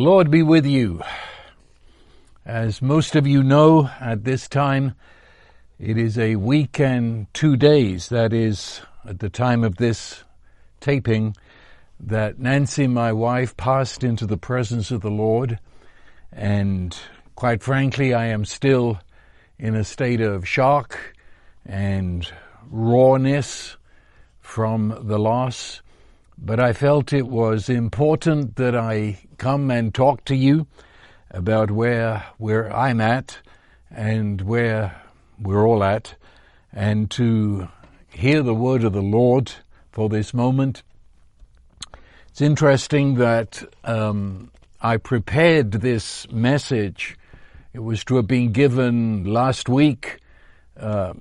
Lord be with you. As most of you know, at this time, it is a week and two days, that is, at the time of this taping, that Nancy, my wife, passed into the presence of the Lord. And quite frankly, I am still in a state of shock and rawness from the loss. But I felt it was important that I come and talk to you about where where I'm at and where we're all at, and to hear the word of the Lord for this moment. It's interesting that um, I prepared this message. It was to have been given last week uh,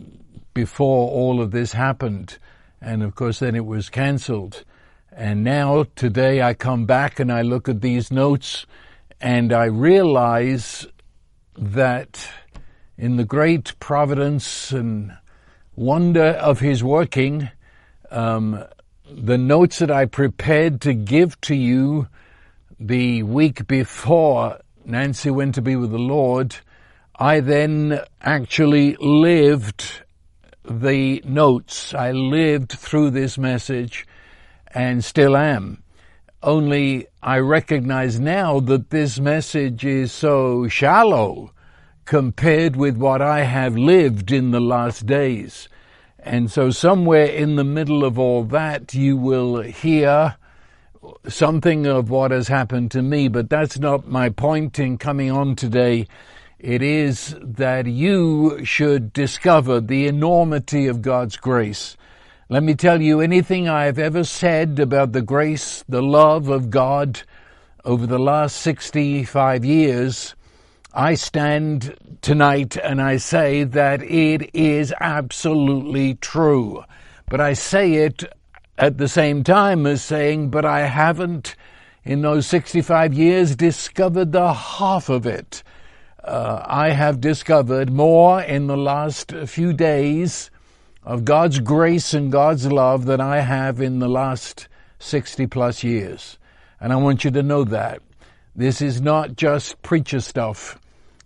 before all of this happened, and of course then it was cancelled. And now, today, I come back and I look at these notes and I realize that in the great providence and wonder of His working, um, the notes that I prepared to give to you the week before Nancy went to be with the Lord, I then actually lived the notes. I lived through this message and still am. Only I recognize now that this message is so shallow compared with what I have lived in the last days. And so somewhere in the middle of all that, you will hear something of what has happened to me, but that's not my point in coming on today. It is that you should discover the enormity of God's grace let me tell you anything I've ever said about the grace, the love of God over the last 65 years, I stand tonight and I say that it is absolutely true. But I say it at the same time as saying, but I haven't in those 65 years discovered the half of it. Uh, I have discovered more in the last few days of God's grace and God's love than I have in the last 60 plus years. And I want you to know that. This is not just preacher stuff.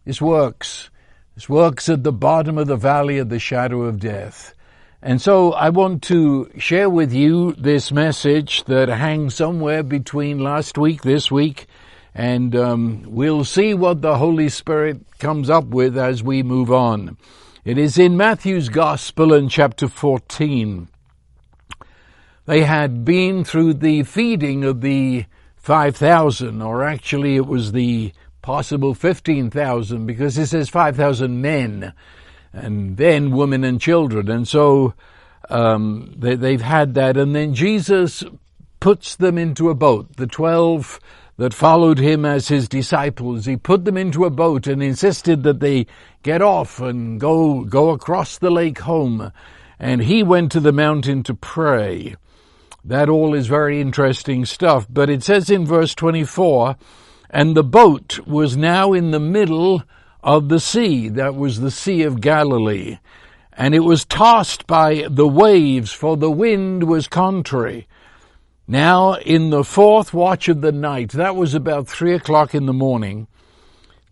This works. This works at the bottom of the valley of the shadow of death. And so I want to share with you this message that hangs somewhere between last week, this week, and um, we'll see what the Holy Spirit comes up with as we move on. It is in Matthew's Gospel in chapter 14. They had been through the feeding of the 5,000, or actually it was the possible 15,000 because it says 5,000 men and then women and children. And so um, they, they've had that. And then Jesus puts them into a boat, the 12 that followed him as his disciples. He put them into a boat and insisted that they get off and go, go across the lake home. And he went to the mountain to pray. That all is very interesting stuff. But it says in verse 24, and the boat was now in the middle of the sea. That was the Sea of Galilee. And it was tossed by the waves, for the wind was contrary. Now, in the fourth watch of the night, that was about three o'clock in the morning,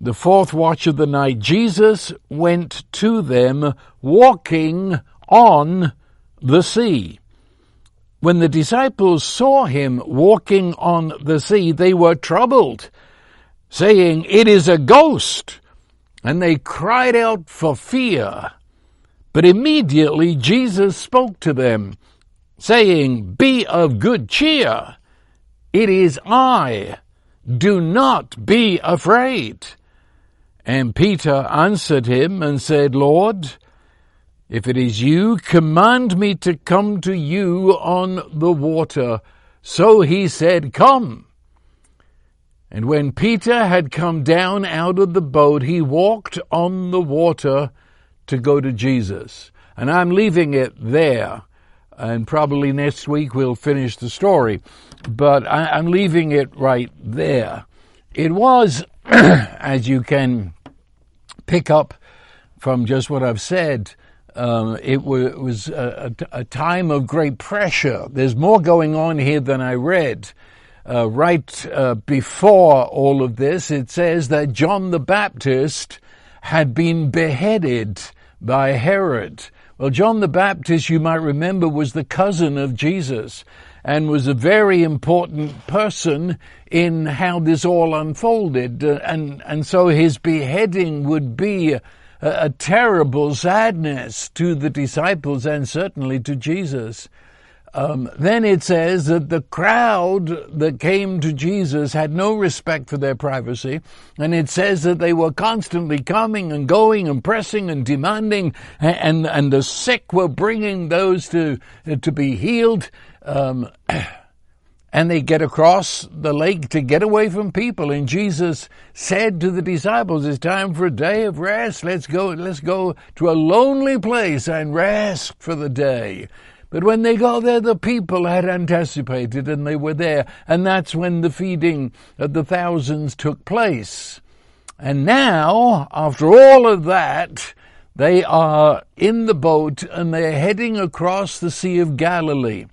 the fourth watch of the night, Jesus went to them walking on the sea. When the disciples saw him walking on the sea, they were troubled, saying, It is a ghost! And they cried out for fear. But immediately Jesus spoke to them saying, Be of good cheer. It is I. Do not be afraid. And Peter answered him and said, Lord, if it is you, command me to come to you on the water. So he said, Come. And when Peter had come down out of the boat, he walked on the water to go to Jesus. And I'm leaving it there and probably next week we'll finish the story. But I, am leaving it right there. It was, as you can pick up from just what I've said, um, it, w- it, was a, a, time of great pressure. There's more going on here than I read. uh, right uh, before all of this, it says that John the Baptist had been beheaded by Herod. Well, John the Baptist, you might remember, was the cousin of Jesus and was a very important person in how this all unfolded. Uh, and, and so his beheading would be a, a terrible sadness to the disciples and certainly to Jesus. Um, then it says that the crowd that came to Jesus had no respect for their privacy, and it says that they were constantly coming and going and pressing and demanding, and and the sick were bringing those to to be healed. Um, and they get across the lake to get away from people. And Jesus said to the disciples, it's time for a day of rest. Let's go, let's go to a lonely place and rest for the day. But when they got there, the people had anticipated and they were there. And that's when the feeding of the thousands took place. And now, after all of that, they are in the boat and they're heading across the Sea of Galilee.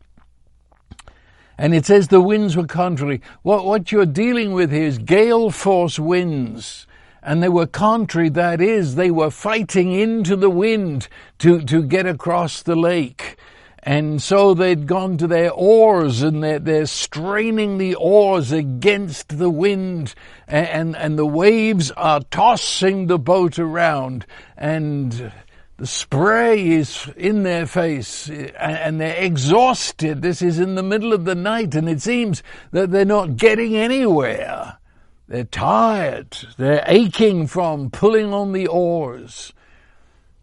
And it says the winds were contrary. What, what you're dealing with here is gale force winds. And they were contrary, that is, they were fighting into the wind to, to get across the lake. And so they'd gone to their oars and they're, they're straining the oars against the wind and, and, and the waves are tossing the boat around and the spray is in their face and they're exhausted. This is in the middle of the night and it seems that they're not getting anywhere. They're tired. They're aching from pulling on the oars.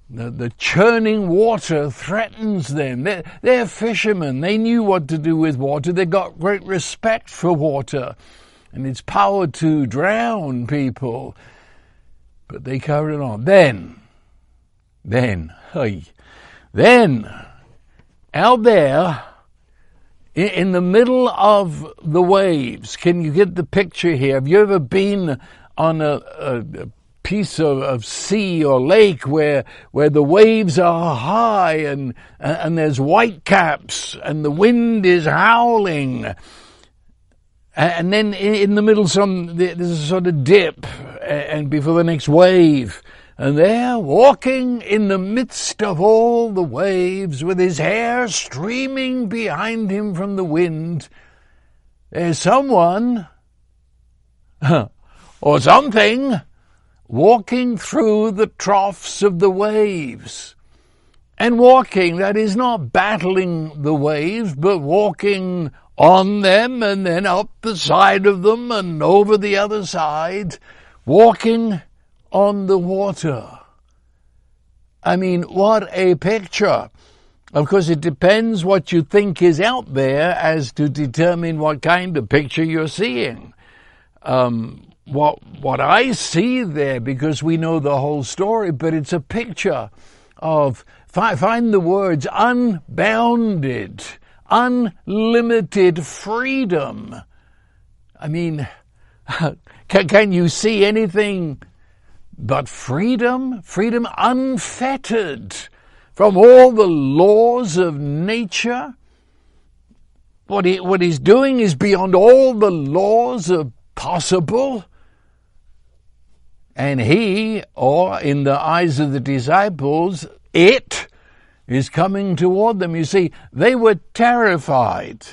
The, the churning water threatens them. They're, they're fishermen. They knew what to do with water. They got great respect for water and its power to drown people. But they carried on. Then, then, hey, then, out there, in the middle of the waves, can you get the picture here? Have you ever been on a, a piece of, of, sea or lake where where the waves are high and and there's white caps and the wind is howling. And then in the middle some there's a sort of dip and before the next wave. And there, walking in the midst of all the waves, with his hair streaming behind him from the wind, there's someone, or something, walking through the troughs of the waves. And walking, that is not battling the waves, but walking on them and then up the side of them and over the other side, walking on the water. I mean, what a picture. Of course, it depends what you think is out there as to determine what kind of picture you're seeing. Um, what what I see there, because we know the whole story, but it's a picture of find the words unbounded, unlimited freedom. I mean, can, can you see anything but freedom, freedom unfettered from all the laws of nature. What, he, what he's doing is beyond all the laws of possible. And he, or in the eyes of the disciples, it is coming toward them. You see, they were terrified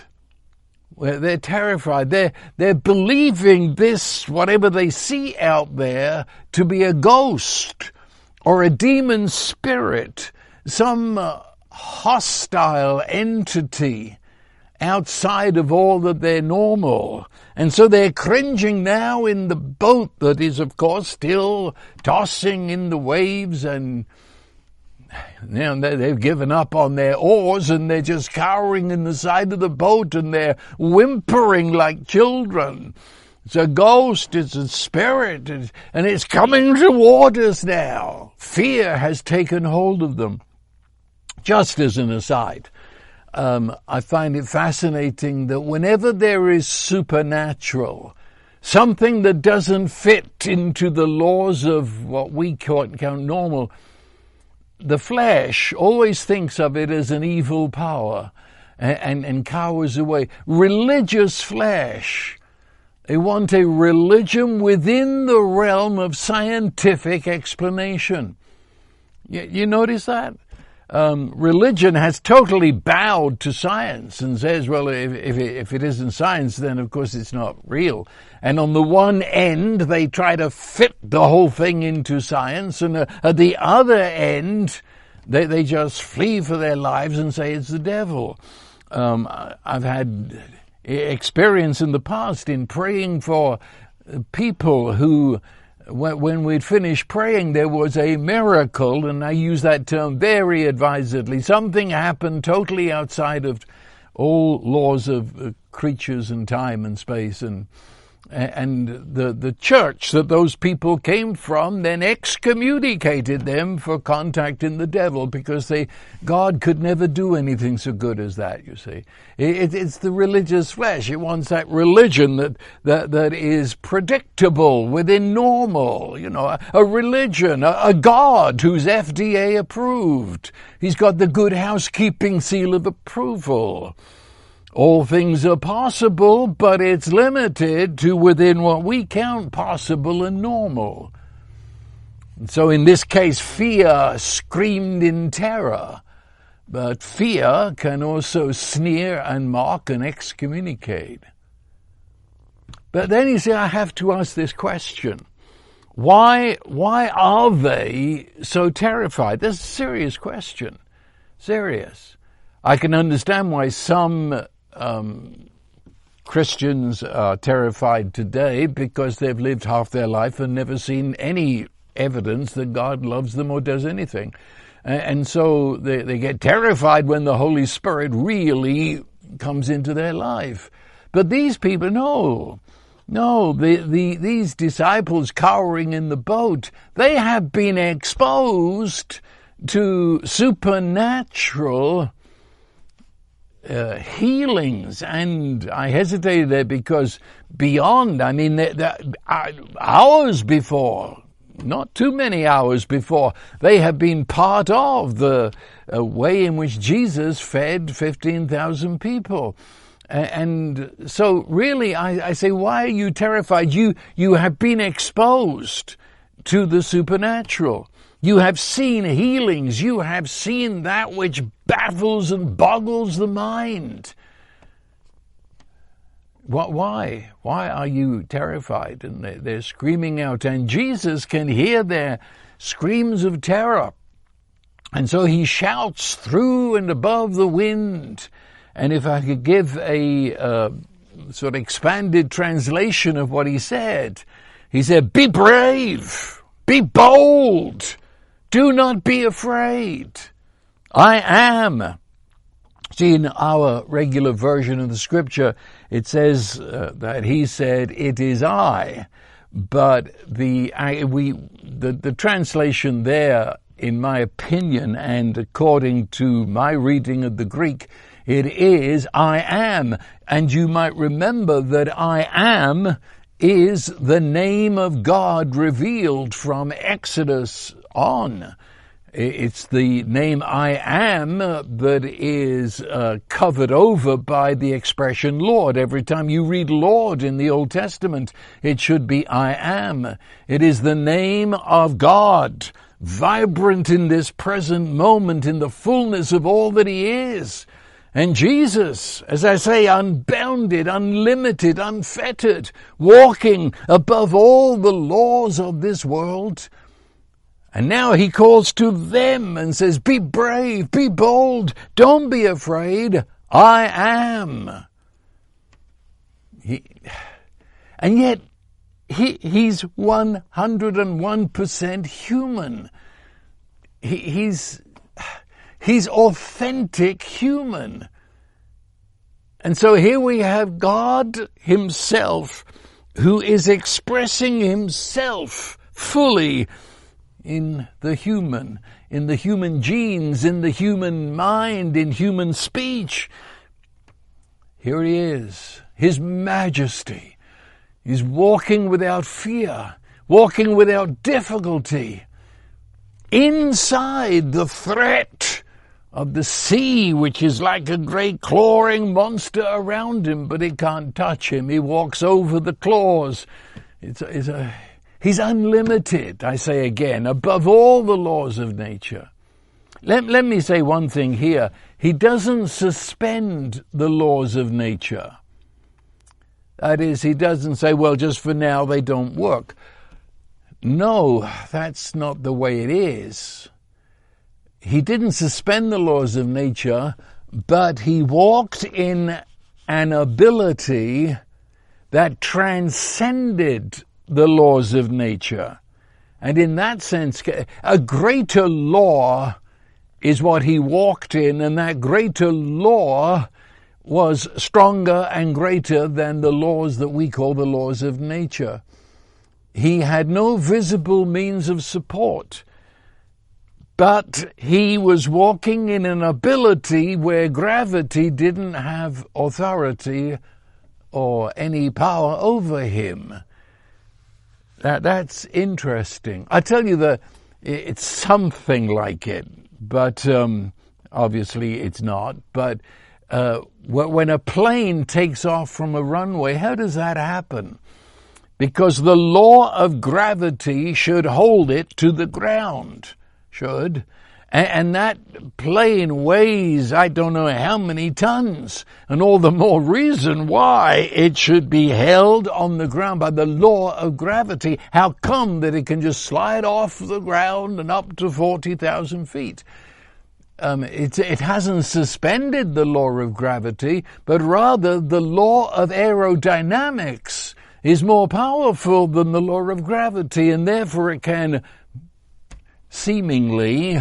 they're terrified. They're, they're believing this, whatever they see out there, to be a ghost or a demon spirit, some uh, hostile entity outside of all that they're normal. And so they're cringing now in the boat that is, of course, still tossing in the waves and now they've given up on their oars and they're just cowering in the side of the boat and they're whimpering like children. It's a ghost, it's a spirit, and it's coming toward us now. Fear has taken hold of them. Just as an aside, um, I find it fascinating that whenever there is supernatural, something that doesn't fit into the laws of what we count normal, the flesh always thinks of it as an evil power. and, and, and cowers away. Religious flesh. They want a religion within the realm of scientific explanation. You, you notice that? Um, religion has totally bowed to science and says, well, if, if, it, if it isn't science, then of course it's not real. And on the one end, they try to fit the whole thing into science, and uh, at the other end, they, they just flee for their lives and say it's the devil. Um, I've had experience in the past in praying for people who when we'd finished praying, there was a miracle, and I use that term very advisedly. Something happened totally outside of all laws of uh, creatures and time and space, and and the, the church that those people came from then excommunicated them for contacting the devil because they, God could never do anything so good as that, you see. It, it's the religious flesh. It wants that religion that, that, that is predictable, within normal, you know, a, a religion, a, a God who's FDA approved. He's got the good housekeeping seal of approval. All things are possible, but it's limited to within what we count possible and normal. So in this case, fear screamed in terror. But fear can also sneer and mock and excommunicate. But then you see, I have to ask this question. Why, why are they so terrified? That's a serious question. Serious. I can understand why some um, Christians are terrified today because they've lived half their life and never seen any evidence that God loves them or does anything. And so they, they get terrified when the Holy Spirit really comes into their life. But these people, no. No, the, the, these disciples cowering in the boat, they have been exposed to supernatural uh, healings, and I hesitated there because beyond, I mean, uh, hours before, not too many hours before, they have been part of the uh, way in which Jesus fed 15,000 people. And so really, I, I say, why are you terrified? You, you have been exposed to the supernatural. You have seen healings. You have seen that which baffles and boggles the mind. What, why? Why are you terrified? And they're, they're screaming out, and Jesus can hear their screams of terror. And so he shouts through and above the wind. And if I could give a uh, sort of expanded translation of what he said, he said, Be brave, be bold, do not be afraid. I am. See, in our regular version of the scripture, it says uh, that he said, "It is I," but the I, we the the translation there, in my opinion, and according to my reading of the Greek, it is "I am," and you might remember that "I am." Is the name of God revealed from Exodus on. It's the name I am that is uh, covered over by the expression Lord. Every time you read Lord in the Old Testament, it should be I am. It is the name of God, vibrant in this present moment in the fullness of all that He is. And Jesus, as I say, unbounded, unlimited, unfettered, walking above all the laws of this world, and now he calls to them and says, Be brave, be bold, don't be afraid, I am. He, and yet, he, he's 101% human. He, he's, he's authentic human. And so here we have God himself who is expressing himself fully in the human, in the human genes, in the human mind, in human speech. Here he is, his majesty. He's walking without fear, walking without difficulty, inside the threat of the sea, which is like a great clawing monster around him, but it can't touch him. He walks over the claws. It's a, it's a, he's unlimited, I say again, above all the laws of nature. Let, let me say one thing here. He doesn't suspend the laws of nature. That is, he doesn't say, well, just for now they don't work. No, that's not the way it is. He didn't suspend the laws of nature, but he walked in an ability that transcended the laws of nature. And in that sense, a greater law is what he walked in, and that greater law was stronger and greater than the laws that we call the laws of nature. He had no visible means of support, but he was walking in an ability where gravity didn't have authority or any power over him. That, that's interesting. I tell you that it's something like it, but um, obviously it's not. But uh, when a plane takes off from a runway, how does that happen? Because the law of gravity should hold it to the ground, should. And, that plane weighs, I don't know how many tons. And all the more reason why it should be held on the ground by the law of gravity. How come that it can just slide off the ground and up to 40,000 feet? um, it, it hasn't suspended the law of gravity, but rather the law of aerodynamics is more powerful than the law of gravity, and therefore it can seemingly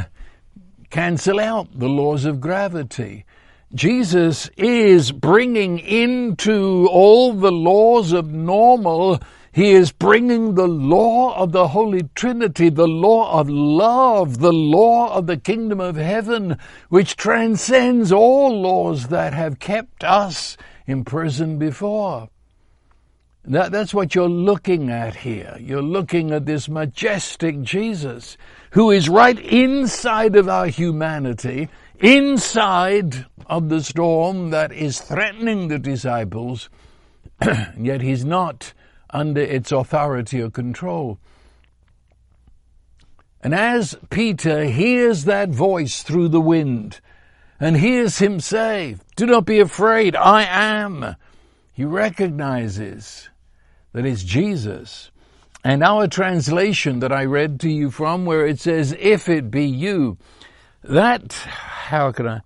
cancel out the laws of gravity. Jesus is bringing into all the laws of normal he is bringing the law of the Holy Trinity, the law of love, the law of the kingdom of heaven, which transcends all laws that have kept us imprisoned before. That, that's what you're looking at here. You're looking at this majestic Jesus who is right inside of our humanity, inside of the storm that is threatening the disciples, yet he's not under its authority or control. And as Peter hears that voice through the wind and hears him say, Do not be afraid, I am, he recognizes that it's Jesus. And our translation that I read to you from, where it says, If it be you, that, how can I,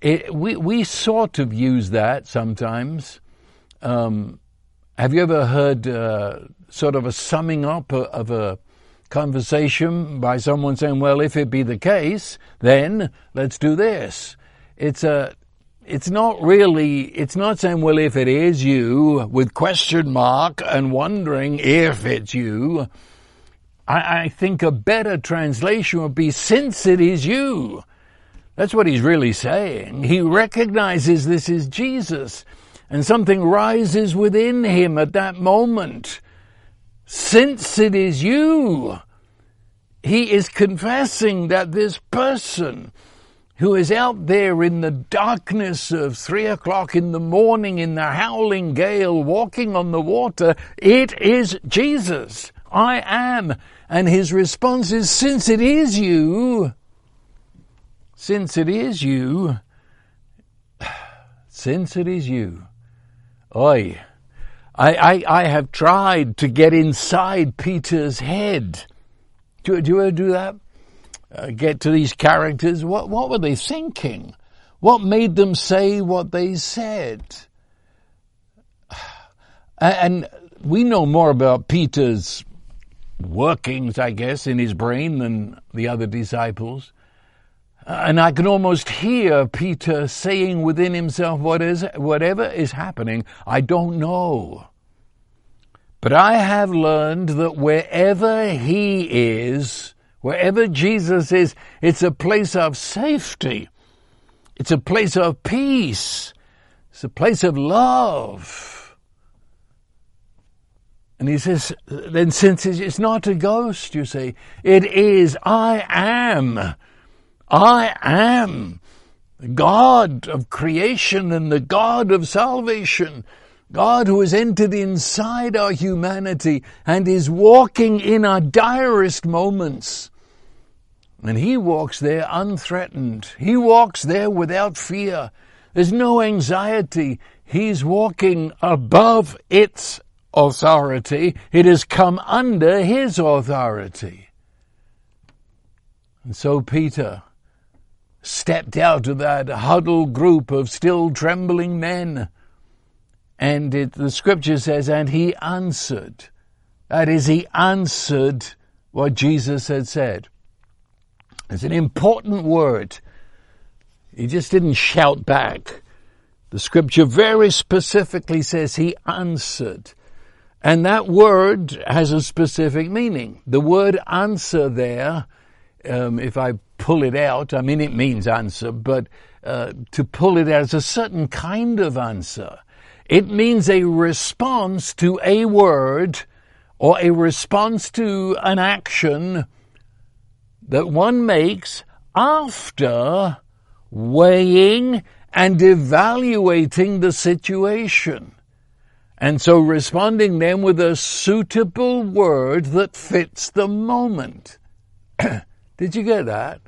it, we, we sort of use that sometimes. Um, have you ever heard uh, sort of a summing up of a conversation by someone saying, "Well, if it be the case, then let's do this." It's a it's not really, it's not saying, well, if it is you, with question mark and wondering if it's you. I, I, think a better translation would be, since it is you. That's what he's really saying. He recognizes this is Jesus and something rises within him at that moment. Since it is you, he is confessing that this person who is out there in the darkness of three o'clock in the morning in the howling gale walking on the water, it is Jesus. I am. And his response is, since it is you, since it is you, since it is you, Oi. I, I, I have tried to get inside Peter's head. Do, do you ever do that? Uh, get to these characters. What, what were they thinking? What made them say what they said? And we know more about Peter's workings, I guess, in his brain than the other disciples. And I can almost hear Peter saying within himself, what is, whatever is happening, I don't know. But I have learned that wherever he is, wherever Jesus is, it's a place of safety. It's a place of peace. It's a place of love. And he says, then since it's not a ghost, you see, it is I am I am. the God of creation and the God of salvation. God who has entered inside our humanity and is walking in our direst moments. And he walks there unthreatened. He walks there without fear. There's no anxiety. He's walking above its authority. It has come under his authority. And so Peter stepped out of that huddled group of still trembling men. And it, the scripture says, and he answered. That is, he answered what Jesus had said. It's an important word. He just didn't shout back. The scripture very specifically says he answered. And that word has a specific meaning. The word answer there, um, if I pull it out, I mean it means answer, but uh, to pull it out is a certain kind of answer. It means a response to a word or a response to an action that one makes after weighing and evaluating the situation. And so responding then with a suitable word that fits the moment. Did you get that?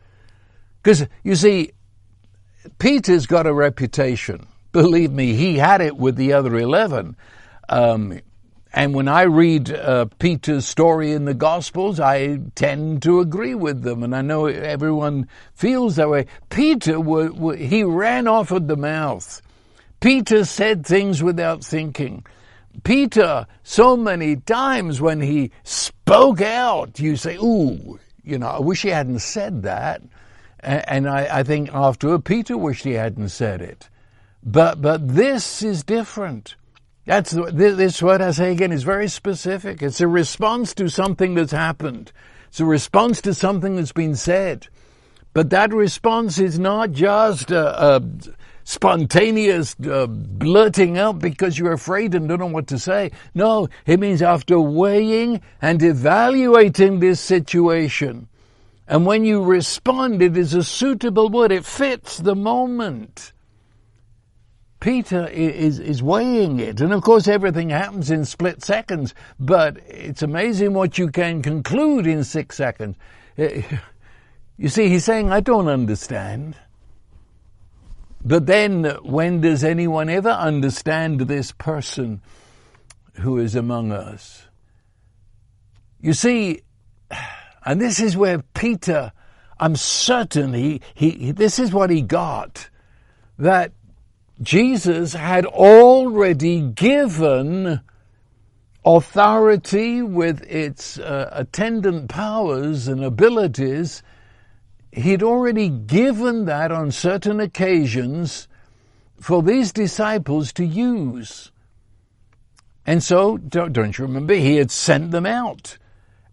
Because you see, Peter's got a reputation. Believe me, he had it with the other 11. Um, and when I read uh, Peter's story in the Gospels, I tend to agree with them, and I know everyone feels that way. Peter, he ran off at the mouth. Peter said things without thinking. Peter, so many times when he spoke out, you say, ooh, you know, I wish he hadn't said that. And I, I think afterward, Peter wished he hadn't said it. But, but this is different. That's this what I say again is very specific. It's a response to something that's happened. It's a response to something that's been said. But that response is not just a, a spontaneous uh, blurting out because you're afraid and don't know what to say. No, it means after weighing and evaluating this situation. And when you respond, it is a suitable word. It fits the moment. Peter is, is weighing it. And of course, everything happens in split seconds, but it's amazing what you can conclude in six seconds. Eh, you see, he's saying, I don't understand. But then, when does anyone ever understand this person who is among us? You see, and this is where Peter, I'm certain he, he, this is what he got, that Jesus had already given authority with its uh, attendant powers and abilities. He'd already given that on certain occasions for these disciples to use. And so, don't, don't you remember, he had sent them out.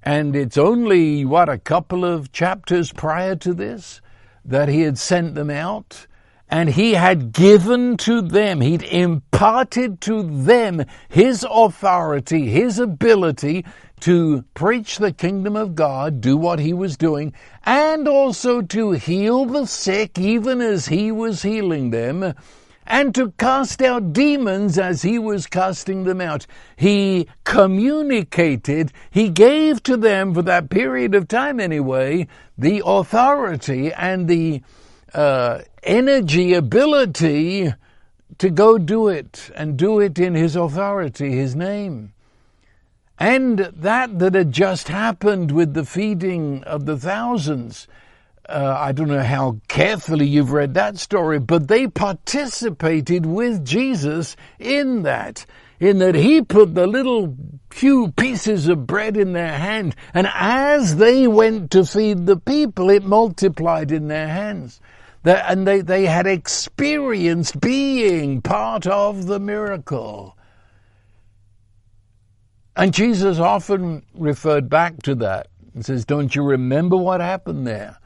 And it's only, what, a couple of chapters prior to this that he had sent them out and he had given to them, he'd imparted to them his authority, his ability to preach the kingdom of God, do what he was doing, and also to heal the sick even as he was healing them, and to cast out demons as he was casting them out. He communicated, he gave to them for that period of time anyway, the authority and the uh, energy, ability to go do it and do it in His authority, His name. And that that had just happened with the feeding of the thousands. Uh, I don't know how carefully you've read that story, but they participated with Jesus in that in that he put the little few pieces of bread in their hand, and as they went to feed the people, it multiplied in their hands and they, they had experienced being part of the miracle. And Jesus often referred back to that and says, Don't you remember what happened there?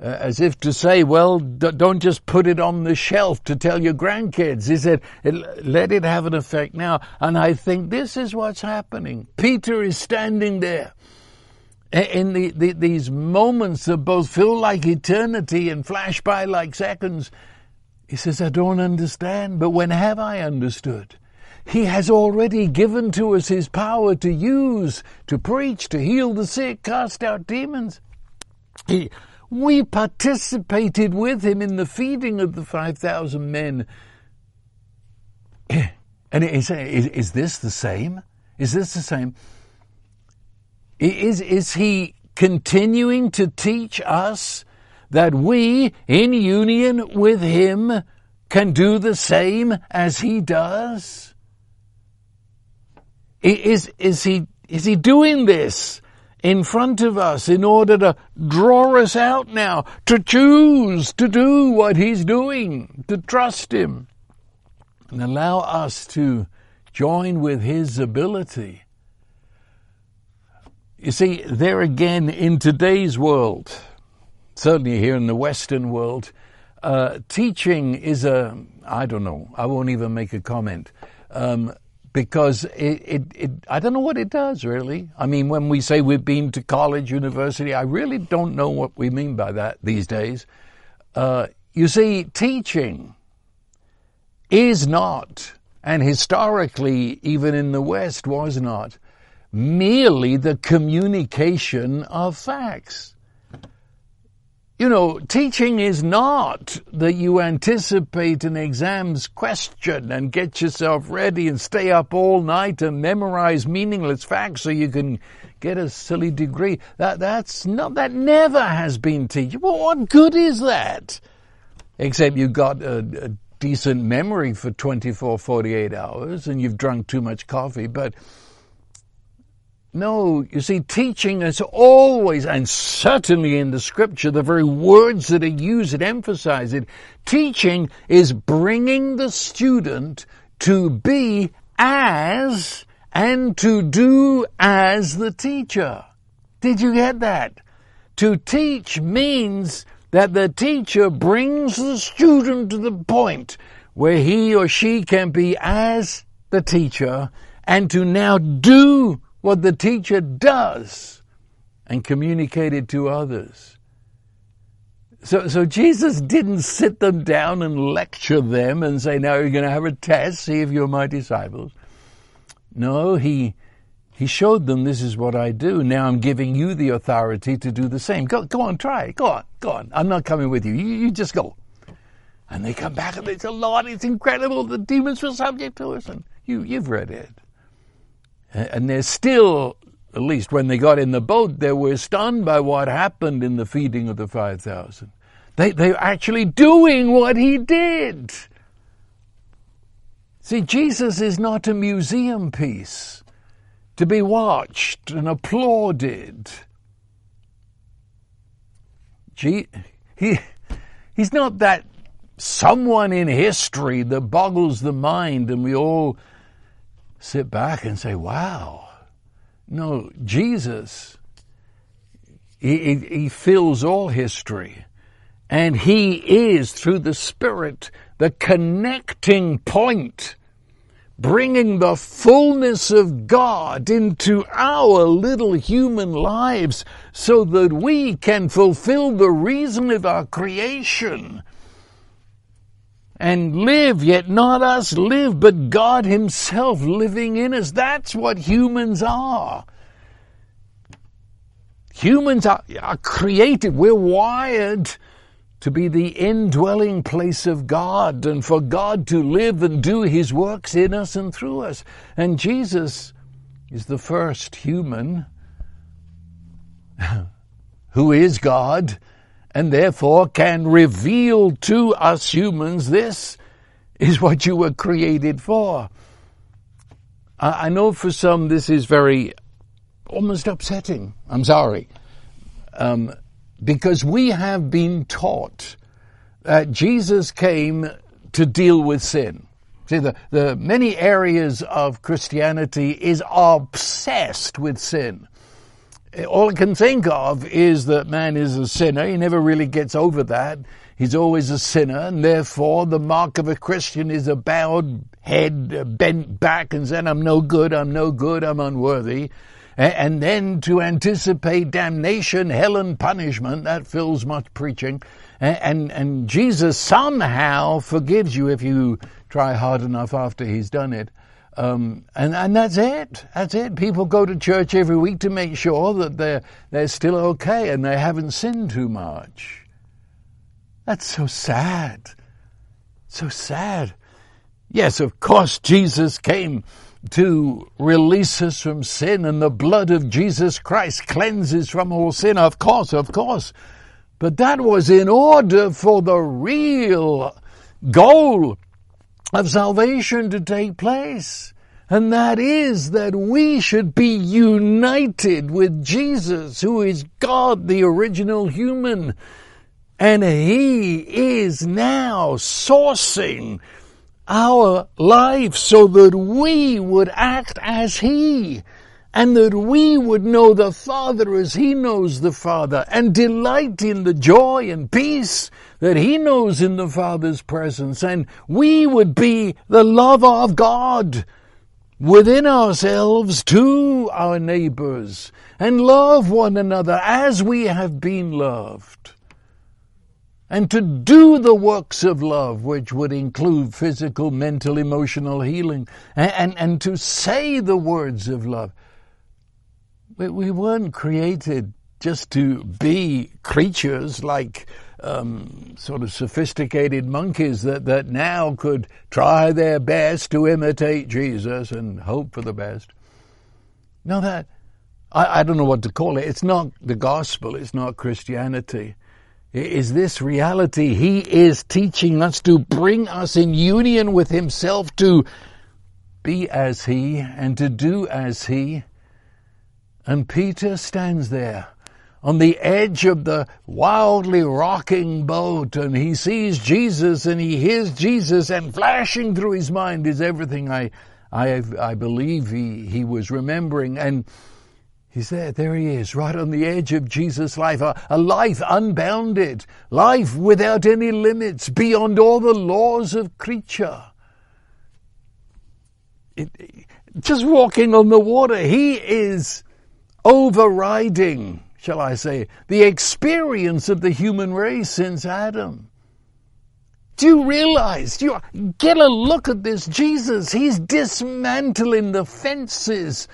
Uh, as if to say, well, d- don't just put it on the shelf to tell your grandkids. He said, let it have an effect now. And I think this is what's happening. Peter is standing there in the, the, these moments that both feel like eternity and flash by like seconds, He says, I don't understand, but when have I understood? He has already given to us His power to use, to preach, to heal the sick, cast out demons. He, we participated with Him in the feeding of the 5,000 men. And is, is, is this the same? Is this the same? Is, is He continuing to teach us that we, in union with Him, can do the same as He does? Is, is, he, is He doing this in front of us in order to draw us out now, to choose to do what He's doing, to trust Him, and allow us to join with His ability? You see, there again, in today's world, certainly here in the Western world, uh, teaching is a, I don't know, I won't even make a comment. Um, because it, it, it, I don't know what it does really. I mean, when we say we've been to college, university, I really don't know what we mean by that these days. Uh, you see, teaching is not, and historically, even in the West, was not, merely the communication of facts. You know, teaching is not that you anticipate an exam's question and get yourself ready and stay up all night and memorize meaningless facts so you can get a silly degree. That, that's not, that never has been teaching. Well, what good is that? Except you got a, a decent memory for 24, 48 hours and you've drunk too much coffee, but no, you see, teaching is always, and certainly in the scripture, the very words that are used that emphasize it, teaching is bringing the student to be as and to do as the teacher. Did you get that? To teach means that the teacher brings the student to the point where he or she can be as the teacher and to now do what the teacher does and communicate it to others. So, so Jesus didn't sit them down and lecture them and say, now you're going to have a test, see if you're my disciples. No, he, he showed them this is what I do. Now I'm giving you the authority to do the same. Go, go on, try it. Go on, go on. I'm not coming with you. You, you just go. And they come back and they say, Lord, it's incredible. The demons were subject to us. And you, you've read it. And they're still, at least when they got in the boat, they were stunned by what happened in the feeding of the 5,000. They, they're actually doing what he did. See, Jesus is not a museum piece to be watched and applauded. Gee, he, he's not that someone in history that boggles the mind and we all sit back and say, wow. No, Jesus, he, he fills all history. And he is, through the Spirit, the connecting point, bringing the fullness of God into our little human lives so that we can fulfill the reason of our creation and live, yet not us live, but God Himself living in us. That's what humans are. Humans are, are created, we're wired to be the indwelling place of God and for God to live and do His works in us and through us. And Jesus is the first human who is God and therefore can reveal to us humans this is what you were created for. I know for some this is very almost upsetting. I'm sorry. Um, because we have been taught that Jesus came to deal with sin. See, the, the many areas of Christianity is obsessed with sin all I can think of is that man is a sinner. He never really gets over that. He's always a sinner, and therefore the mark of a Christian is a bowed head, bent back, and saying, I'm no good, I'm no good, I'm unworthy. and then to anticipate damnation, hell, and punishment. That fills much preaching. And, and Jesus somehow forgives you if you try hard enough after he's done it. Um, and, and that's it. That's it. People go to church every week to make sure that they're, they're still okay and they haven't sinned too much. That's so sad. So sad. Yes, of course, Jesus came to release us from sin and the blood of Jesus Christ cleanses from all sin. Of course, of course. But that was in order for the real goal of salvation to take place. And that is that we should be united with Jesus, who is God, the original human. And He is now sourcing our life so that we would act as He and that we would know the Father as He knows the Father and delight in the joy and peace that He knows in the Father's presence and we would be the love of God within ourselves to our neighbors and love one another as we have been loved. And to do the works of love, which would include physical, mental, emotional healing, and, and, and to say the words of love. We, we weren't created just to be creatures like um, sort of sophisticated monkeys that, that now could try their best to imitate Jesus and hope for the best. No, that, I, I don't know what to call it. It's not the gospel. It's not Christianity. Is this reality? He is teaching us to bring us in union with Himself to be as He and to do as He. And Peter stands there on the edge of the wildly rocking boat and he sees Jesus and he hears Jesus and flashing through his mind is everything I, I, I believe he, he was remembering. And he's there, there he is, right on the edge of Jesus' life, a, a life unbounded, life without any limits, beyond all the laws of creature. It, just walking on the water, he is overriding shall I say, the experience of the human race since Adam. Do you realize? Do you get a look at this Jesus? He's dismantling the fences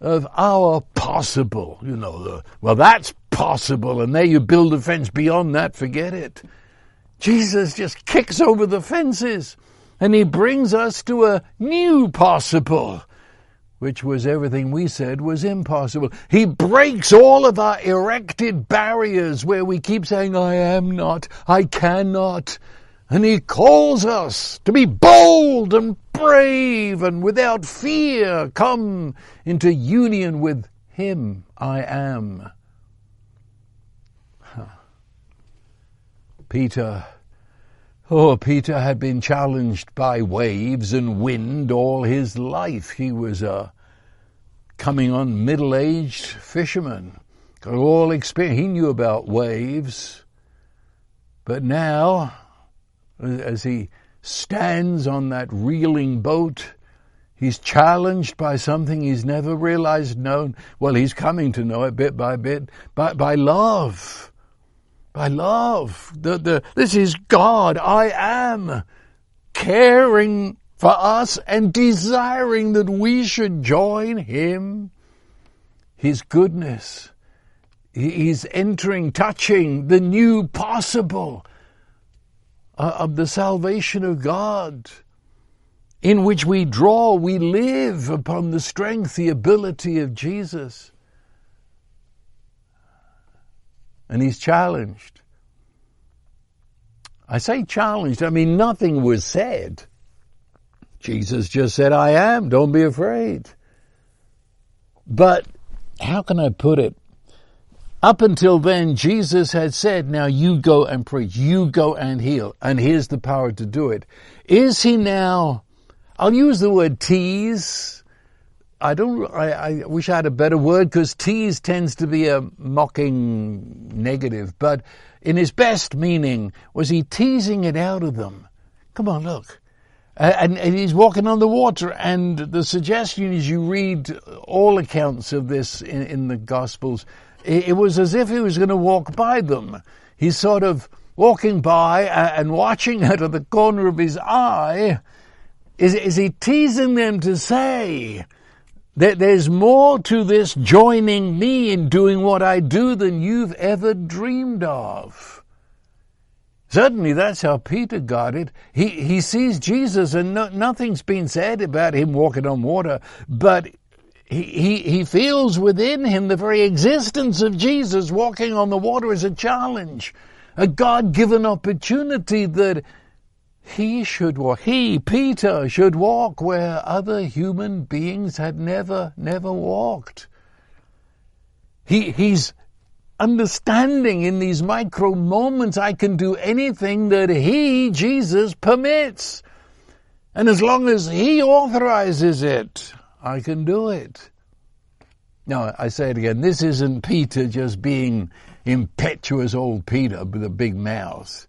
of our possible. You know, the, well, that's possible, and there you build a fence beyond that, forget it. Jesus just kicks over the fences and he brings us to a new possible which was everything we said was impossible. He breaks all of our erected barriers where we keep saying, I am not, I cannot. And he calls us to be bold and brave and without fear come into union with him I am. Peter Oh, Peter had been challenged by waves and wind all his life. He was a coming on middle-aged fisherman. Got all experience. He knew about waves. But now, as he stands on that reeling boat, he's challenged by something he's never realized known. Well, he's coming to know it bit by bit, by, by love by love. The, the, this is God. I am caring for us and desiring that we should join Him. His goodness. He's entering, touching the new possible uh, of the salvation of God, in which we draw, we live upon the strength, the ability of Jesus. And he's challenged. I say challenged, I mean, nothing was said. Jesus just said, I am, don't be afraid. But how can I put it? Up until then, Jesus had said, now you go and preach, you go and heal, and here's the power to do it. Is he now, I'll use the word tease, I don't. I, I, wish I had a better word because tease tends to be a mocking negative. But in his best meaning, was he teasing it out of them? Come on, look. and, and, he's walking on the water. And the suggestion is you read all accounts of this in, in the Gospels. It, it, was as if he was going to walk by them. He's sort of walking by and watching out of the corner of his eye. Is, is he teasing them to say that there's more to this joining me in doing what I do than you've ever dreamed of? Certainly that's how Peter got it. He, he sees Jesus and no, nothing's been said about him walking on water, but he, he, he feels within him the very existence of Jesus walking on the water as a challenge, a God-given opportunity that he should walk, he, Peter, should walk where other human beings had never, never walked. He, he's understanding in these micro moments I can do anything that He, Jesus, permits. And as long as He authorizes it, I can do it. Now, I say it again, this isn't Peter just being impetuous old Peter with a big mouth.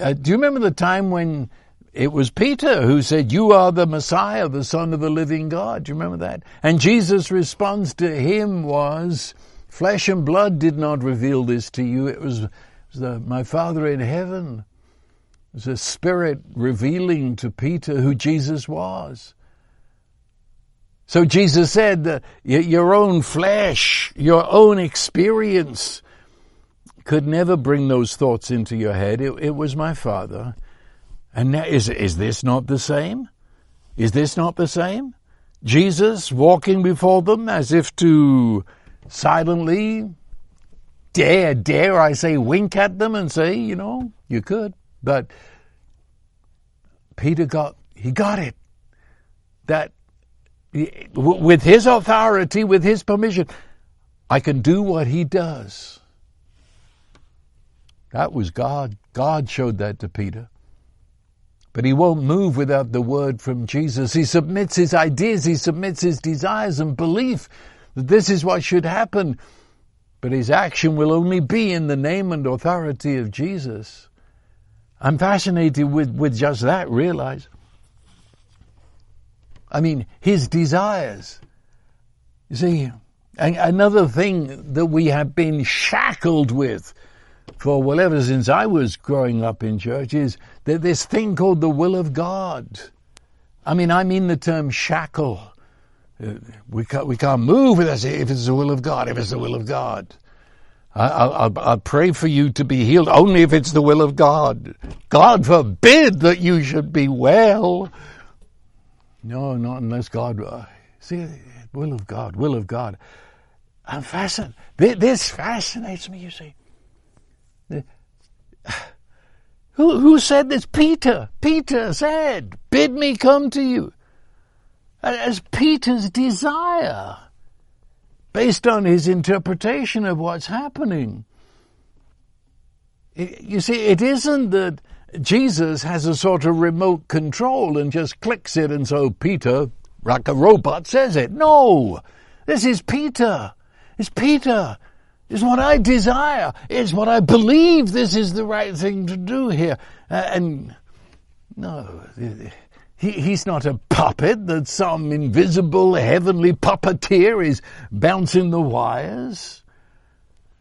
Uh, do you remember the time when it was Peter who said, You are the Messiah, the Son of the living God? Do you remember that? And Jesus' response to him was, Flesh and blood did not reveal this to you. It was, the, my Father in heaven. It was the Spirit revealing to Peter who Jesus was. So Jesus said your own flesh, your own experience could never bring those thoughts into your head. It, it was my Father. And now, is, is this not the same? Is this not the same? Jesus walking before them as if to silently, dare, dare I say, wink at them and say, you know, you could. But Peter got, he got it. That with his authority, with his permission, I can do what he does. That was God. God showed that to Peter. But he won't move without the word from Jesus. He submits his ideas, he submits his desires and belief that this is what should happen. But his action will only be in the name and authority of Jesus. I'm fascinated with, with just that, realize. I mean, his desires. You see, another thing that we have been shackled with for well ever since I was growing up in church is that this thing called the will of God. I mean, I mean the term shackle. Uh, we can't, we can't move if it's the will of God, if it's the will of God. I, will I'll pray for you to be healed only if it's the will of God. God forbid that you should be well. No, not unless God. Uh, see, will of God, will of God. I'm fascinated. This fascinates me, you see. Who, who said this? Peter. Peter said, bid me come to you as Peter's desire, based on his interpretation of what's happening. You see, it isn't that Jesus has a sort of remote control and just clicks it and so Peter, like a robot, says it. No! This is Peter. It's Peter. It's what I desire. It's what I believe this is the right thing to do here. Uh, and no, he, he's not a puppet that some invisible heavenly puppeteer is bouncing the wires.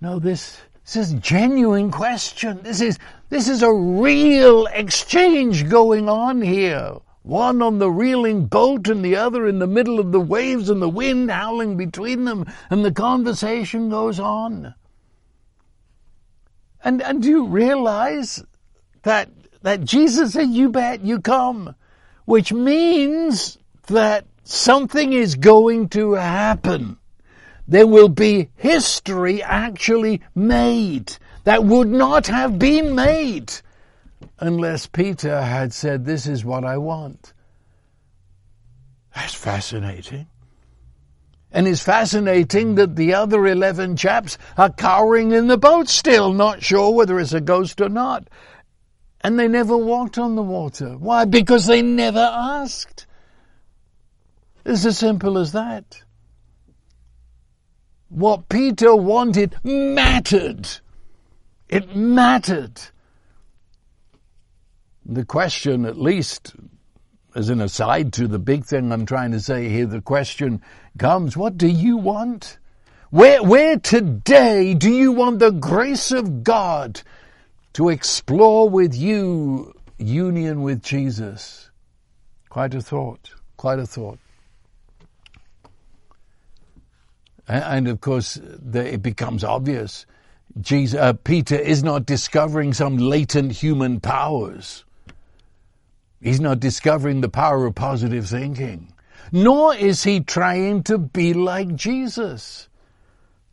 No, this, this is a genuine question. This is, this is a real exchange going on here. One on the reeling boat and the other in the middle of the waves and the wind howling between them and the conversation goes on. And, and do you realize that, that Jesus said, you bet, you come which means that something is going to happen. There will be history actually made that would not have been made unless Peter had said, this is what I want. That's fascinating. And it's fascinating that the other 11 chaps are cowering in the boat still, not sure whether it's a ghost or not. And they never walked on the water. Why? Because they never asked. It's as simple as that. What Peter wanted mattered. It mattered. The question, at least as an aside to the big thing I'm trying to say here, the question comes, what do you want? Where, where today do you want the grace of God to explore with you union with Jesus? Quite a thought, quite a thought. And of course, it becomes obvious. Jesus, uh, Peter is not discovering some latent human powers. He's not discovering the power of positive thinking. Nor is he trying to be like Jesus.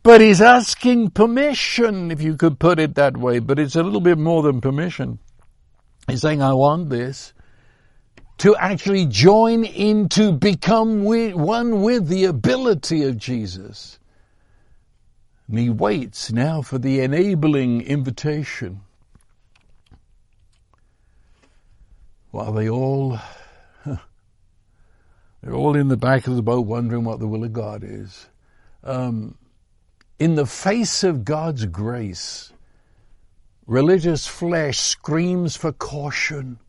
But he's asking permission, if you could put it that way, but it's a little bit more than permission. He's saying, I want this to actually join in to become one with the ability of Jesus. And he waits now for the enabling invitation. While they all, they're all in the back of the boat wondering what the will of God is. Um, in the face of God's grace, religious flesh screams for caution.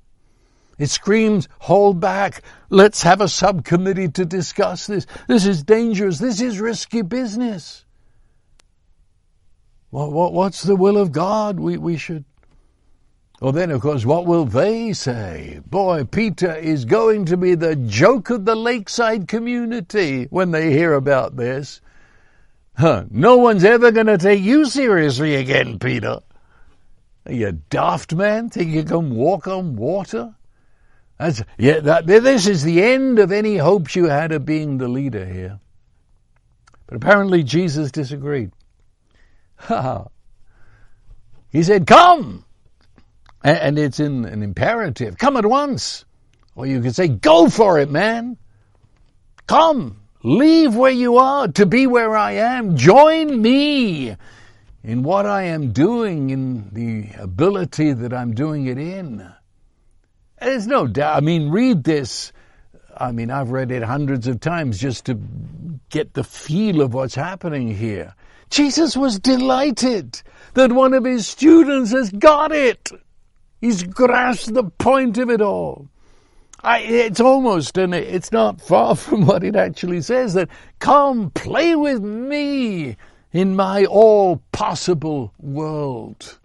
It screams, hold back. Let's have a subcommittee to discuss this. This is dangerous. This is risky business. What, what, what's the will of God? We, we should. Well, then, of course, what will they say? Boy, Peter is going to be the joke of the lakeside community when they hear about this. Huh, no one's ever going to take you seriously again, Peter. Are you daft man? Think you can walk on water? That's, yeah, that, this is the end of any hopes you had of being the leader here. But apparently Jesus disagreed. he said, come! And it's in an imperative. Come at once. Or you could say, go for it, man. Come. Leave where you are to be where I am. Join me in what I am doing, in the ability that I'm doing it in. There's no doubt. I mean, read this. I mean, I've read it hundreds of times just to get the feel of what's happening here. Jesus was delighted that one of his students has got it. He's grasped the point of it all. I, it's almost, and it's not far from what it actually says, that come play with me in my all possible world.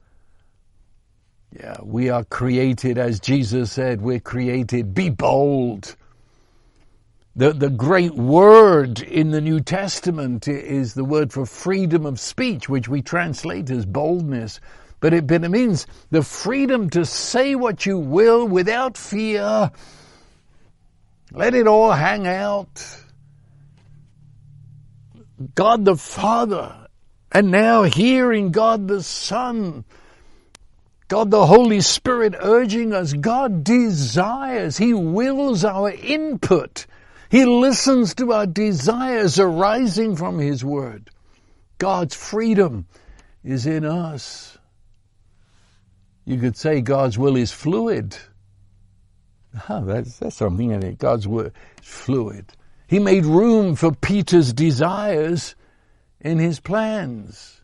Yeah, we are created, as Jesus said, we're created, be bold. The, the great word in the New Testament is the word for freedom of speech, which we translate as boldness. But it, but it means the freedom to say what you will without fear. Let it all hang out. God the Father, and now hearing God the Son God the Holy Spirit urging us. God desires. He wills our input. He listens to our desires arising from His Word. God's freedom is in us. You could say God's will is fluid. Oh, that's, that's something in it. God's will is fluid. He made room for Peter's desires in his plans.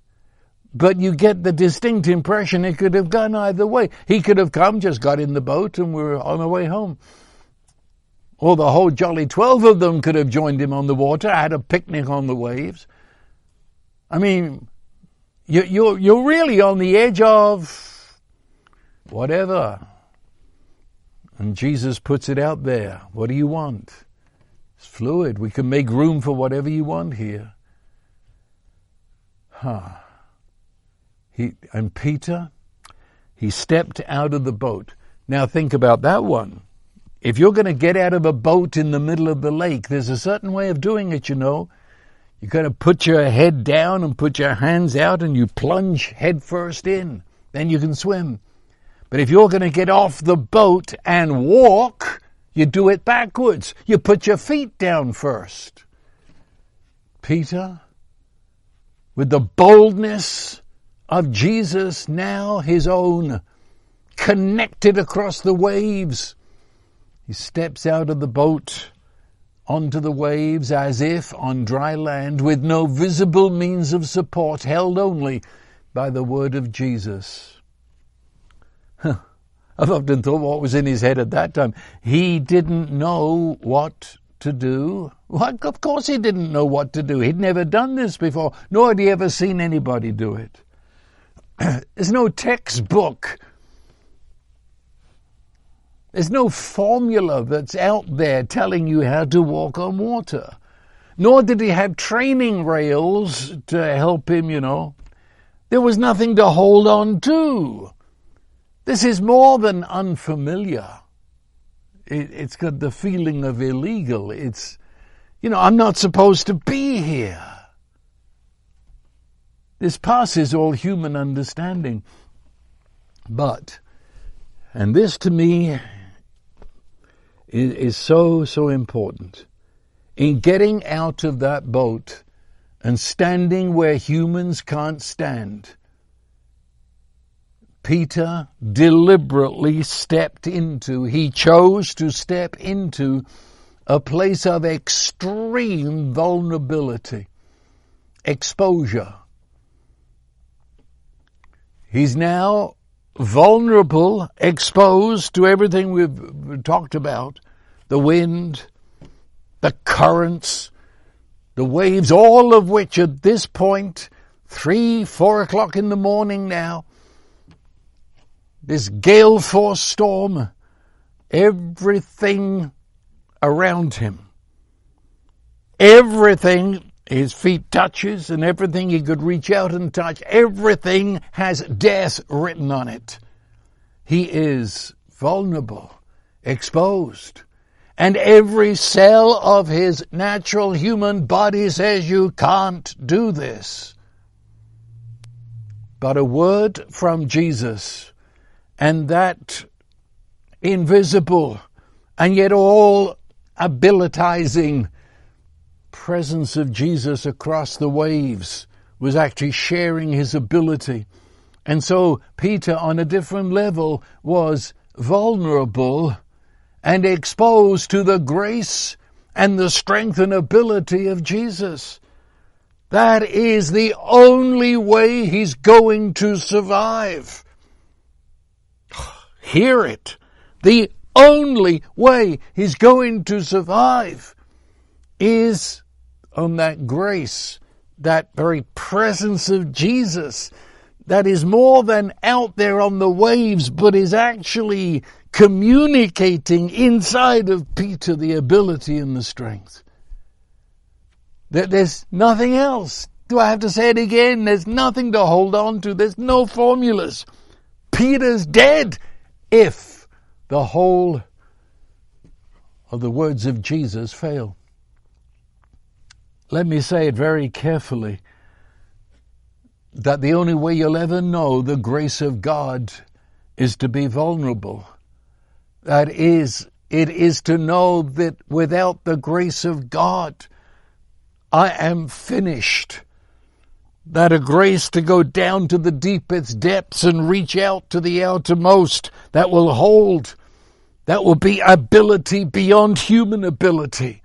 But you get the distinct impression it could have gone either way. He could have come, just got in the boat, and we are on our way home. Or the whole jolly twelve of them could have joined him on the water, had a picnic on the waves. I mean, you, you're, you're really on the edge of whatever. And Jesus puts it out there. What do you want? It's fluid. We can make room for whatever you want here. Huh. He, and Peter, he stepped out of the boat. Now think about that one. If you're going to get out of a boat in the middle of the lake, there's a certain way of doing it, you know. You got to put your head down and put your hands out and you plunge head first in. Then you can swim. But if you're going to get off the boat and walk, you do it backwards. You put your feet down first. Peter, with the boldness of Jesus now his own, connected across the waves. He steps out of the boat onto the waves as if on dry land with no visible means of support, held only by the word of Jesus. I've often thought what was in his head at that time. He didn't know what to do. Well, of course he didn't know what to do. He'd never done this before, nor had he ever seen anybody do it. There's no textbook. There's no formula that's out there telling you how to walk on water. Nor did he have training rails to help him, you know. There was nothing to hold on to. This is more than unfamiliar. It, it's got the feeling of illegal. It's, you know, I'm not supposed to be here. This passes all human understanding. But, and this to me is, is so, so important. In getting out of that boat and standing where humans can't stand, Peter deliberately stepped into, he chose to step into a place of extreme vulnerability, exposure, He's now vulnerable, exposed to everything we've talked about the wind, the currents, the waves, all of which at this point, three, four o'clock in the morning now, this gale force storm, everything around him, everything his feet touches and everything he could reach out and touch, everything has death written on it. He is vulnerable, exposed. And every cell of his natural human body says you can't do this. But a word from Jesus and that invisible and yet all abilitizing presence of Jesus across the waves was actually sharing his ability. And so Peter on a different level was vulnerable and exposed to the grace and the strength and ability of Jesus. That is the only way he's going to survive. Hear it. The only way he's going to survive is on that grace, that very presence of Jesus that is more than out there on the waves, but is actually communicating inside of Peter the ability and the strength. That there's nothing else. Do I have to say it again? There's nothing to hold on to. There's no formulas. Peter's dead if the whole of the words of Jesus fail. Let me say it very carefully that the only way you'll ever know the grace of God is to be vulnerable. That is, it is to know that without the grace of God, I am finished. That a grace to go down to the deepest depths and reach out to the outermost that will hold, that will be ability beyond human ability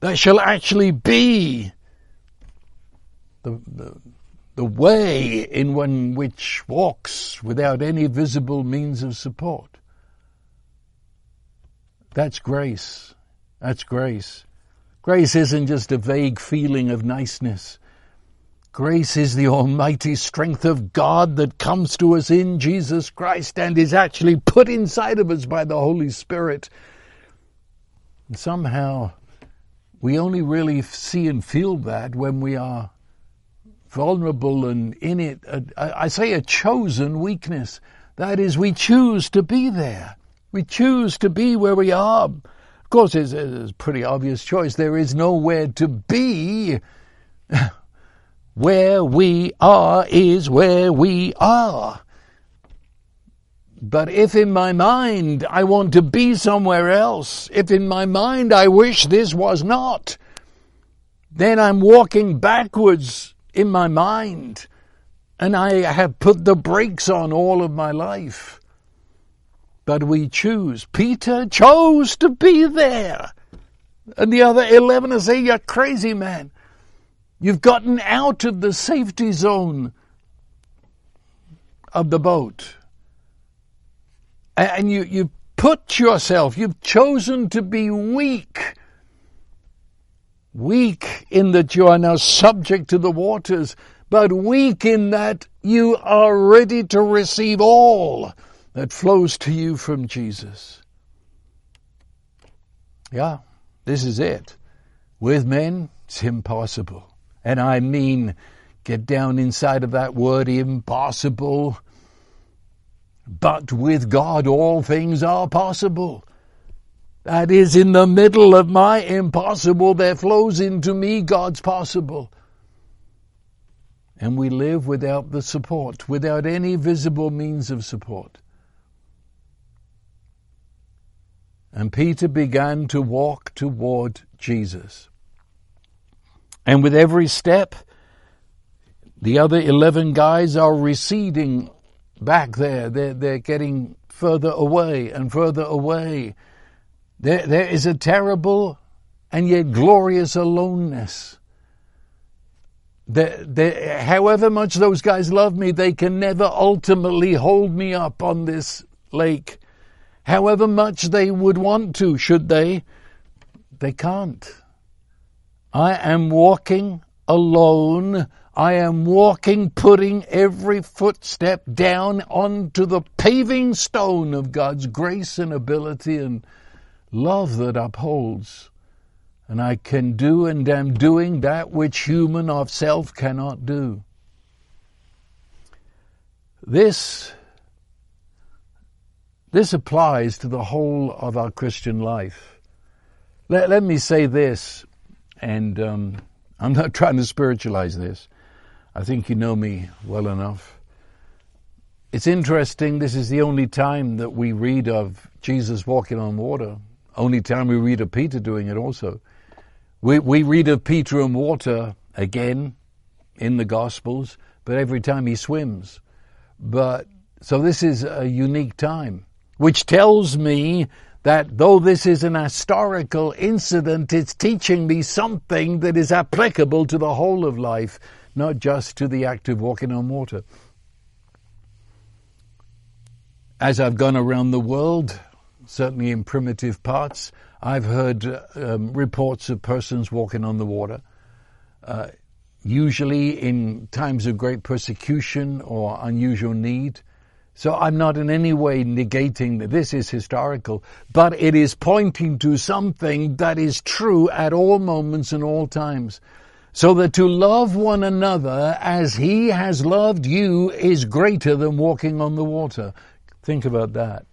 that shall actually be the, the, the way in one which walks without any visible means of support. That's grace. That's grace. Grace isn't just a vague feeling of niceness. Grace is the almighty strength of God that comes to us in Jesus Christ and is actually put inside of us by the Holy Spirit. And somehow we only really see and feel that when we are vulnerable and in it. I say a chosen weakness. That is, we choose to be there. We choose to be where we are. Of course, it's, it's a pretty obvious choice. There is nowhere to be. where we are is where we are. But if in my mind I want to be somewhere else, if in my mind I wish this was not, then I'm walking backwards in my mind and I have put the brakes on all of my life. But we choose. Peter chose to be there. And the other 11 are saying, you're crazy, man. You've gotten out of the safety zone of the boat And you, you put yourself, you've chosen to be weak. Weak in that you are now subject to the waters, but weak in that you are ready to receive all that flows to you from Jesus. Yeah, this is it. With men, it's impossible. And I mean, get down inside of that word impossible. But with God, all things are possible. That is, in the middle of my impossible, there flows into me God's possible. And we live without the support, without any visible means of support. And Peter began to walk toward Jesus. And with every step, the other 11 guys are receding back there. They're, they're getting further away and further away. There, there is a terrible and yet glorious aloneness. The, the, however much those guys love me, they can never ultimately hold me up on this lake. However much they would want to, should they, they can't. I am walking alone. I am walking, putting every footstep down onto the paving stone of God's grace and ability and love that upholds. And I can do and am doing that which human of self cannot do. This, this applies to the whole of our Christian life. Let, let me say this, and um, I'm not trying to spiritualize this. I think you know me well enough. It's interesting, this is the only time that we read of Jesus walking on water. Only time we read of Peter doing it also. We, we read of Peter and water again in the Gospels, but every time he swims. But, so this is a unique time, which tells me that though this is an historical incident, it's teaching me something that is applicable to the whole of life, not just to the act of walking on water. As I've gone around the world, certainly in primitive parts, I've heard um, reports of persons walking on the water. Uh, usually in times of great persecution or unusual need, so I'm not in any way negating that this is historical, but it is pointing to something that is true at all moments and all times. So that to love one another as he has loved you is greater than walking on the water. Think about that.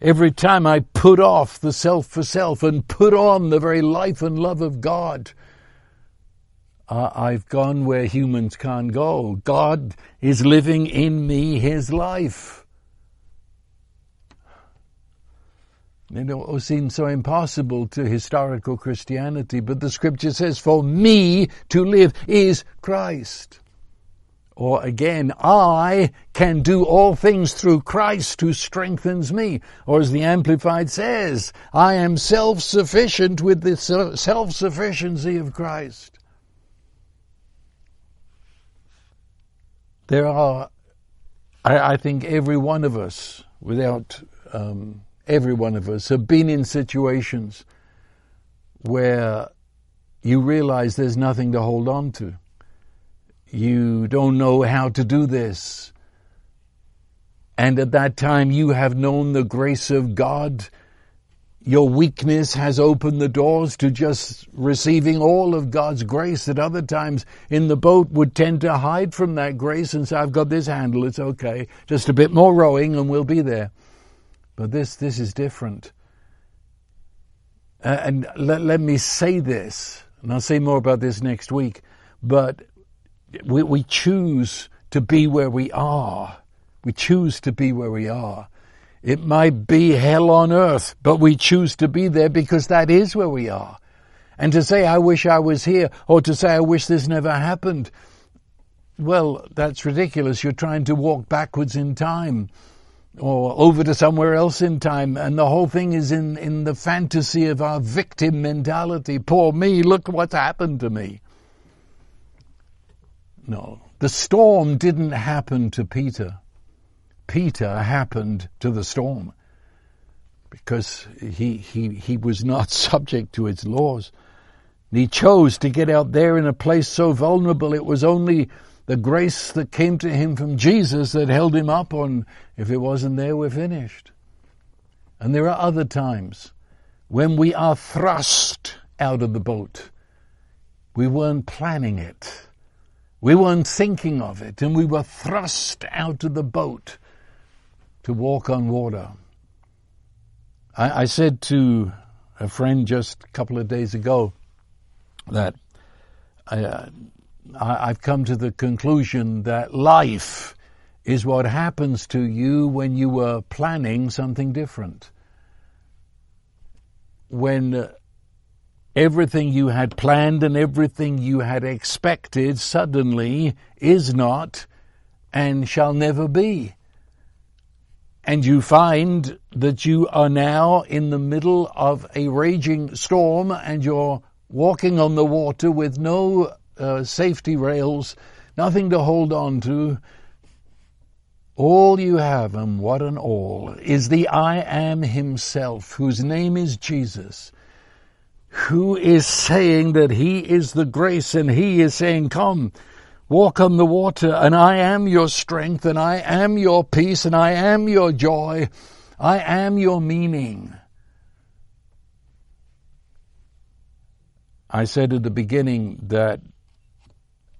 Every time I put off the self for self and put on the very life and love of God, uh, I've gone where humans can't go. God is living in me His life. It all seems so impossible to historical Christianity, but the scripture says, for me to live is Christ. Or again, I can do all things through Christ who strengthens me. Or as the Amplified says, I am self-sufficient with the self-sufficiency of Christ. There are, I, I think, every one of us, without um, every one of us, have been in situations where you realize there's nothing to hold on to. You don't know how to do this. And at that time you have known the grace of God your weakness has opened the doors to just receiving all of God's grace that other times in the boat would tend to hide from that grace and say, I've got this handle, it's okay. Just a bit more rowing and we'll be there. But this, this is different. Uh, and let, let me say this, and I'll say more about this next week, but we, we choose to be where we are. We choose to be where we are. It might be hell on earth, but we choose to be there because that is where we are. And to say, I wish I was here, or to say, I wish this never happened, well, that's ridiculous. You're trying to walk backwards in time or over to somewhere else in time. And the whole thing is in, in the fantasy of our victim mentality. Poor me, look what's happened to me. No, the storm didn't happen to Peter. Peter happened to the storm because he, he, he was not subject to its laws. And he chose to get out there in a place so vulnerable. It was only the grace that came to him from Jesus that held him up on, if it wasn't there, we're finished. And there are other times when we are thrust out of the boat. We weren't planning it. We weren't thinking of it, and we were thrust out of the boat to walk on water. I, I said to a friend just a couple of days ago that I, uh, I, I've come to the conclusion that life is what happens to you when you were planning something different. When uh, everything you had planned and everything you had expected suddenly is not and shall never be and you find that you are now in the middle of a raging storm and you're walking on the water with no uh, safety rails, nothing to hold on to. All you have, and what an all, is the I am himself, whose name is Jesus, who is saying that he is the grace and he is saying, come, walk on the water, and I am your strength, and I am your peace, and I am your joy. I am your meaning. I said at the beginning that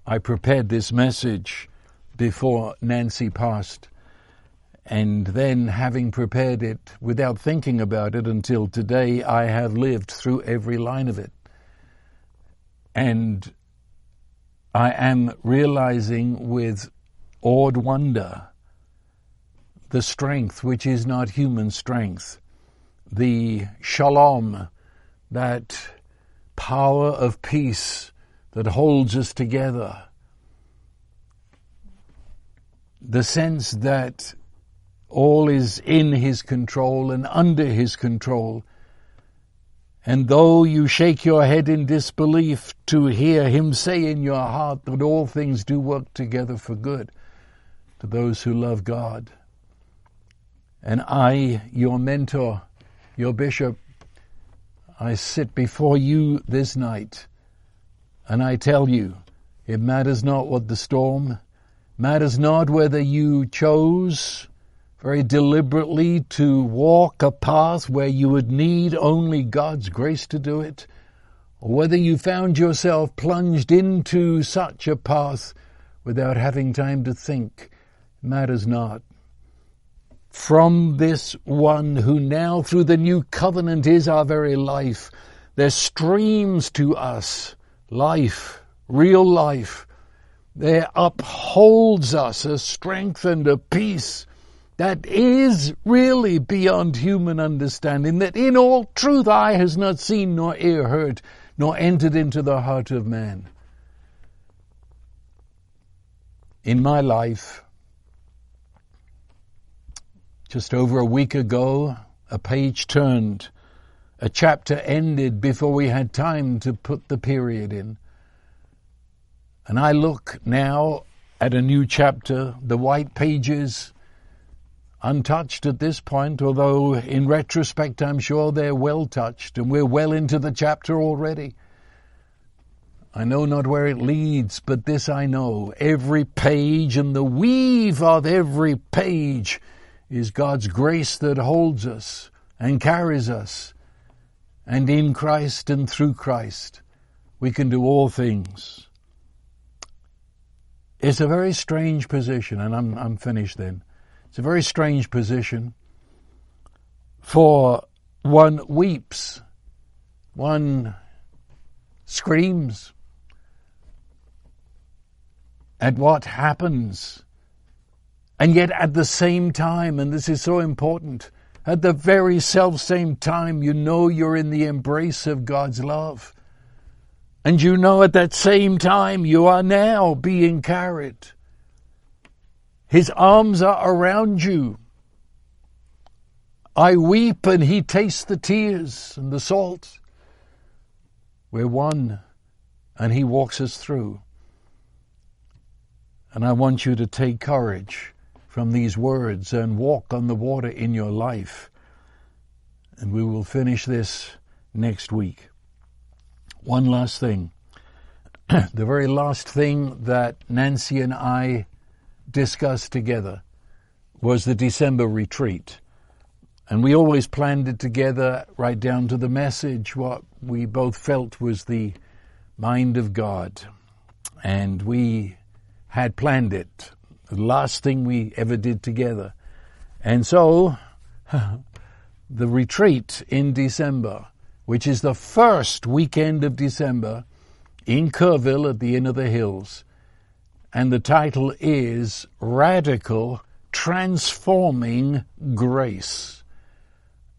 I prepared this message before Nancy passed. And then, having prepared it without thinking about it until today, I have lived through every line of it. And I am realizing with awed wonder the strength which is not human strength, the shalom, that power of peace that holds us together, the sense that all is in His control and under His control and though you shake your head in disbelief to hear him say in your heart that all things do work together for good to those who love God. And I, your mentor, your bishop, I sit before you this night and I tell you, it matters not what the storm, matters not whether you chose very deliberately to walk a path where you would need only God's grace to do it, or whether you found yourself plunged into such a path without having time to think, matters not. From this one who now through the new covenant is our very life, there streams to us life, real life. There upholds us a strength and a peace that is really beyond human understanding, that in all truth eye has not seen, nor ear heard, nor entered into the heart of man. In my life, just over a week ago, a page turned, a chapter ended before we had time to put the period in. And I look now at a new chapter, the white pages, untouched at this point, although in retrospect I'm sure they're well touched and we're well into the chapter already. I know not where it leads, but this I know. Every page and the weave of every page is God's grace that holds us and carries us. And in Christ and through Christ, we can do all things. It's a very strange position, and I'm, I'm finished then. It's a very strange position. For one weeps, one screams at what happens. And yet at the same time, and this is so important, at the very self same time, you know you're in the embrace of God's love. And you know at that same time you are now being carried his arms are around you. I weep and he tastes the tears and the salt. We're one and he walks us through. And I want you to take courage from these words and walk on the water in your life. And we will finish this next week. One last thing. the very last thing that Nancy and I discussed together was the December retreat. And we always planned it together right down to the message, what we both felt was the mind of God. And we had planned it, the last thing we ever did together. And so, the retreat in December, which is the first weekend of December in Kerrville at the Inn of the Hills, and the title is Radical Transforming Grace.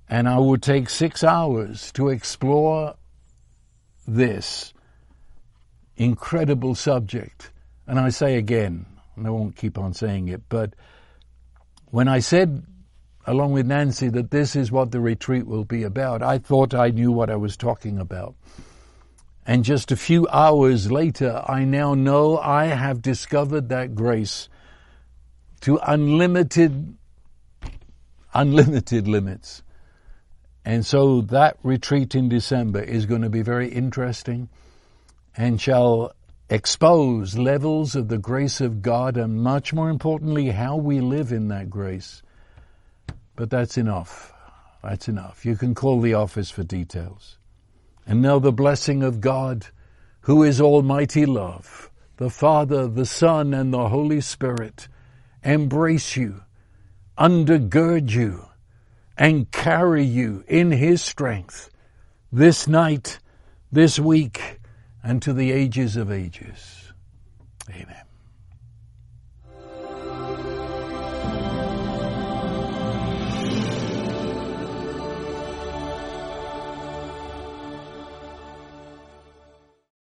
And I would take six hours to explore this incredible subject. And I say again, and I won't keep on saying it, but when I said, along with Nancy, that this is what the retreat will be about, I thought I knew what I was talking about. And just a few hours later, I now know I have discovered that grace to unlimited, unlimited limits. And so that retreat in December is going to be very interesting and shall expose levels of the grace of God and much more importantly, how we live in that grace. But that's enough. That's enough. You can call the office for details. And now the blessing of God, who is almighty love, the Father, the Son, and the Holy Spirit, embrace you, undergird you, and carry you in His strength this night, this week, and to the ages of ages. Amen.